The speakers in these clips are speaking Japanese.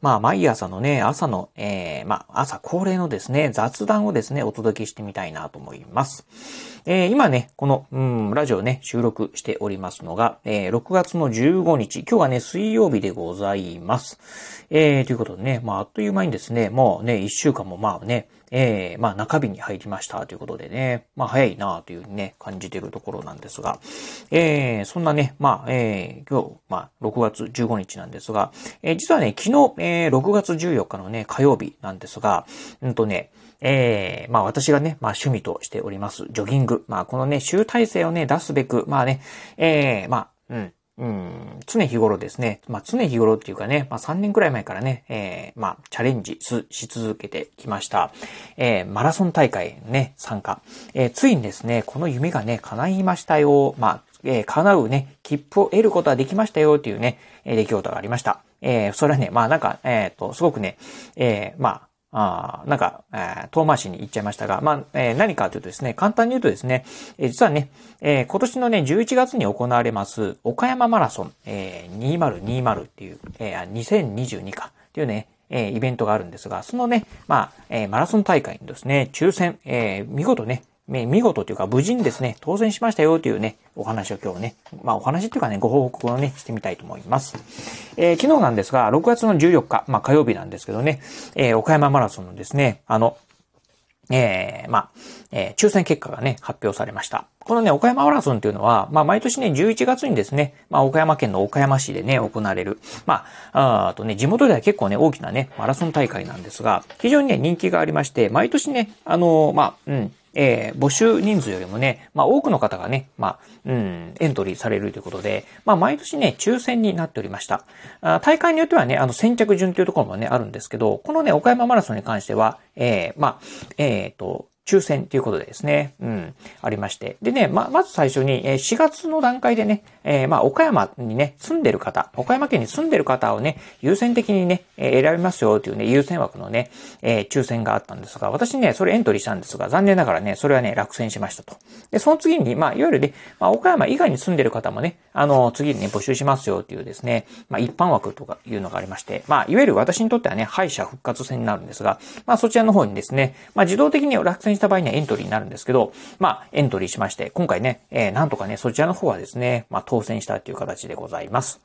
まあ毎朝のね、朝の、えー、まあ朝恒例のですね、雑談をですね、お届けしてみたいなと思います。えー、今ね、この、うん、ラジオね、収録しておりますのが、えー、6月の15日、今日はね、水曜日でございます。えー、ということでね、まあ、あっという間にですね、もうね、1週間もまあね、えー、まあ中日に入りましたということでね、まあ早いなというね、感じているところなんですが、えー、そんなね、まあ、えー、今日、まあ6月15日なんですが、えー、実はね、昨日、えー、6月14日のね、火曜日なんですが、うんとね、えー、まあ私がね、まあ趣味としております、ジョギング。まあこのね、集大成をね、出すべく、まあね、えー、まあ、うん、うん、常日頃ですね、まあ常日頃っていうかね、まあ3年くらい前からね、えー、まあチャレンジし続けてきました。えー、マラソン大会ね、参加。えー、ついにですね、この夢がね、叶いましたよ。まあ、えー、叶うね、切符を得ることができましたよっていうね、えー、出来事がありました。えー、それはね、まあなんか、えっ、ー、と、すごくね、えー、まあ、あなんか、えー、遠回しに言っちゃいましたが、まあ、えー、何かというとですね、簡単に言うとですね、えー、実はね、えー、今年のね、11月に行われます、岡山マラソン、えー、2020っていう、えー、2022か、っていうね、えー、イベントがあるんですが、そのね、まあ、えー、マラソン大会にですね、抽選、えー、見事ね、ね見事というか無事にですね、当選しましたよというね、お話を今日ね、まあお話っていうかね、ご報告をね、してみたいと思います。えー、昨日なんですが、6月の14日、まあ火曜日なんですけどね、えー、岡山マラソンのですね、あの、えー、まあ、えー、抽選結果がね、発表されました。このね、岡山マラソンっていうのは、まあ、毎年ね、11月にですね、まあ、岡山県の岡山市でね、行われる、まあ、あとね、地元では結構ね、大きなね、マラソン大会なんですが、非常にね、人気がありまして、毎年ね、あのー、まあ、うん、えー、募集人数よりもね、まあ多くの方がね、まあ、うん、エントリーされるということで、まあ毎年ね、抽選になっておりました。あ大会によってはね、あの先着順というところもね、あるんですけど、このね、岡山マラソンに関しては、えー、まあ、えっ、ー、と、抽選ということでですね、うん、ありまして。でね、ま、まず最初に、え4月の段階でね、えー、まあ、岡山にね、住んでる方、岡山県に住んでる方をね、優先的にね、え選びますよというね、優先枠のね、えー、抽選があったんですが、私ね、それエントリーしたんですが、残念ながらね、それはね、落選しましたと。で、その次に、まあ、いわゆるね、まあ、岡山以外に住んでる方もね、あの、次にね、募集しますよというですね、まあ、一般枠とかいうのがありまして、まあ、いわゆる私にとってはね、敗者復活戦になるんですが、まあ、そちらの方にですね、まあ、自動的に落選した場合にはエントリーになるんですけど、まあ、エントリーしまして、今回ね、えー、なんとかね、そちらの方はですね、まあ、当選したっていう形でございます。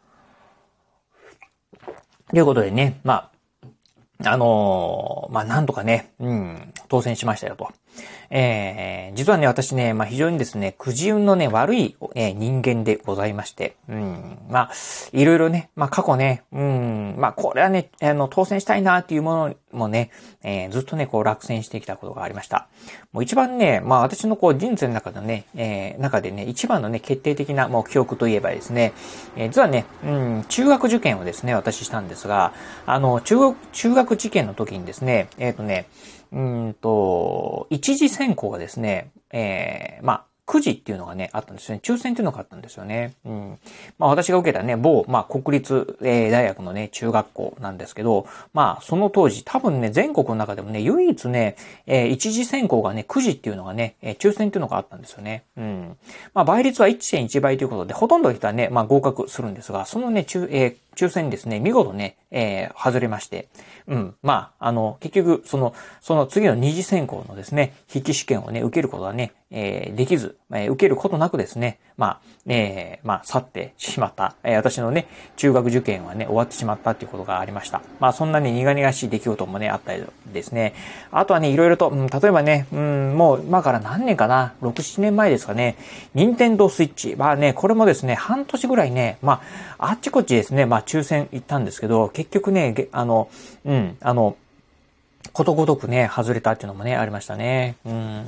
ということでね、まあ、あのー、まあ、なんとかね、うん、当選しましたよと。えー、実はね、私ね、まあ、非常にですね、くじ運のね、悪い、えー、人間でございまして、うん、まあ、いろいろね、まあ、過去ね、うん、まあ、これはね、あの、当選したいなっていうものもね、えー、ずっとね、こう、落選してきたことがありました。もう一番ね、まあ、私のこう、人生の中のね、えー、中でね、一番のね、決定的な、もう、記憶といえばですね、えー、実はね、うん、中学受験をですね、私したんですが、あの、中学、中学受験の時にですね、えっ、ー、とね、うんと、一次選考がですね、えー、まあ、9時っていうのがね、あったんですよね。抽選っていうのがあったんですよね。うん。まあ私が受けたね、某、まあ国立、えー、大学のね、中学校なんですけど、まあその当時、多分ね、全国の中でもね、唯一ね、えー、一次選考がね、9時っていうのがね、えー、抽選っていうのがあったんですよね。うん。まあ倍率は1.1倍ということで、ほとんどの人はね、まあ合格するんですが、そのね、中、えー、抽選ですね、見事ね、えー、外れまして、うん。まあ、あの、結局、その、その次の二次選考のですね、筆記試験をね、受けることはね、えー、できず、えー、受けることなくですね、まあ、えー、まあ、去ってしまった、えー、私のね、中学受験はね、終わってしまったっていうことがありました。まあ、そんなに苦々しい出来事もね、あったりですね。あとはね、いろいろと、うん、例えばね、うん、もう、今から何年かな、6、7年前ですかね、任天堂スイッチ。まあね、これもですね、半年ぐらいね、まあ、あっちこっちですね、まあ、抽選行ったんですけど、結局ね、あの、うん、あの、ことごとくね、外れたっていうのもね、ありましたね。うん。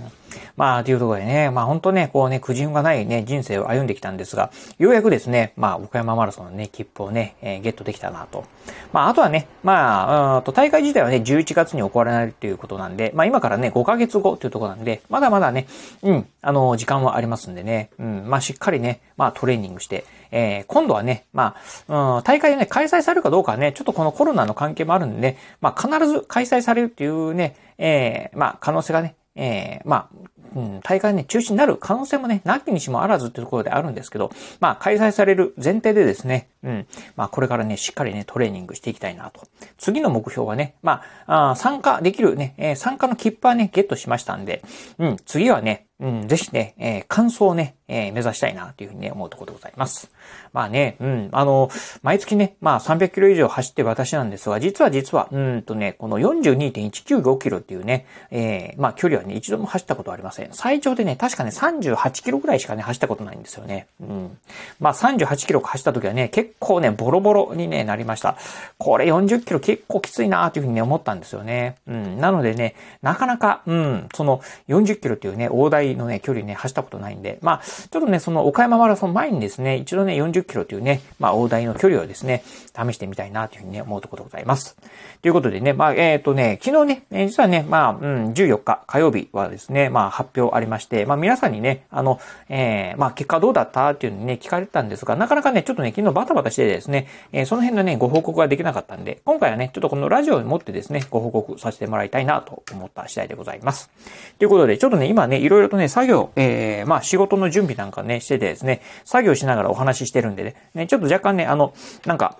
まあ、というところでね、まあ本当ね、こうね、苦人がないね、人生を歩んできたんですが、ようやくですね、まあ、岡山マラソンのね、切符をね、えー、ゲットできたなと。まあ、あとはね、まあ、と、大会自体はね、11月に行われるということなんで、まあ今からね、5ヶ月後というところなんで、まだまだね、うん、あの、時間はありますんでね、うん、まあしっかりね、まあトレーニングして、えー、今度はね、まあ、うん、大会ね、開催されるかどうかはね、ちょっとこのコロナの関係もあるんで、まあ必ず開催されるっていうね、えー、まあ可能性がね、えー、まあ、うん、大会ね、中止になる可能性もね、なきにしもあらずっていうところであるんですけど、まあ、開催される前提でですね、うん、まあ、これからね、しっかりね、トレーニングしていきたいなと。次の目標はね、まあ、あ参加できるね、えー、参加の切符はね、ゲットしましたんで、うん、次はね、うん、ぜひね、えー、完走をね、えー、目指したいなというふうにね、思うところでございます。まあね、うん、あの、毎月ね、まあ300キロ以上走ってる私なんですが、実は実は、うんとね、この42.195キロっていうね、えー、まあ距離はね、一度も走ったことはありません。最長でね、確かね、38キロぐらいしかね、走ったことないんですよね。うん。まあ38キロ走った時はね、結構ね、ボロボロにね、なりました。これ40キロ結構きついなというふうにね、思ったんですよね。うん。なのでね、なかなか、うん、その40キロっていうね、大台のね、距離ね、走ったことないんで、まあ、ちょっとね、その岡山マラソン前にですね、一度ね、40キロというね、まあ、大台の距離をですね、試してみたいなというふうにね、思うところでございます。ということでね、まあ、えっ、ー、とね、昨日ね、え実はね、まあ、うん、14日火曜日はですね、まあ、発表ありまして、まあ、皆さんにね、あの、えー、まあ、結果どうだったっていうのにね、聞かれてたんですが、なかなかね、ちょっとね、昨日バタバタしてですね、えー、その辺のね、ご報告ができなかったんで、今回はね、ちょっとこのラジオを持ってですね、ご報告させてもらいたいなと思った次第でございます。ということで、ちょっとね、今ね、いろいろとね、作業、えー、まあ仕事の準備なんかね、しててですね、作業しながらお話ししてるんでね、ねちょっと若干ね、あの、なんか、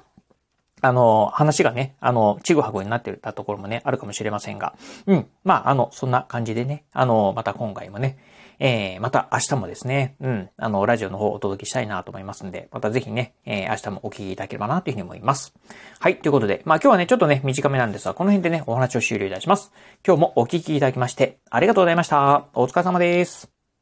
あの、話がね、あの、ちぐはぐになってたところもね、あるかもしれませんが、うん。まあ、あの、そんな感じでね、あの、また今回もね、えー、また明日もですね、うん、あの、ラジオの方をお届けしたいなと思いますんで、またぜひね、えー、明日もお聞きいただければなというふうに思います。はい、ということで、まあ今日はね、ちょっとね、短めなんですが、この辺でね、お話を終了いたします。今日もお聞きいただきまして、ありがとうございました。お疲れ様です。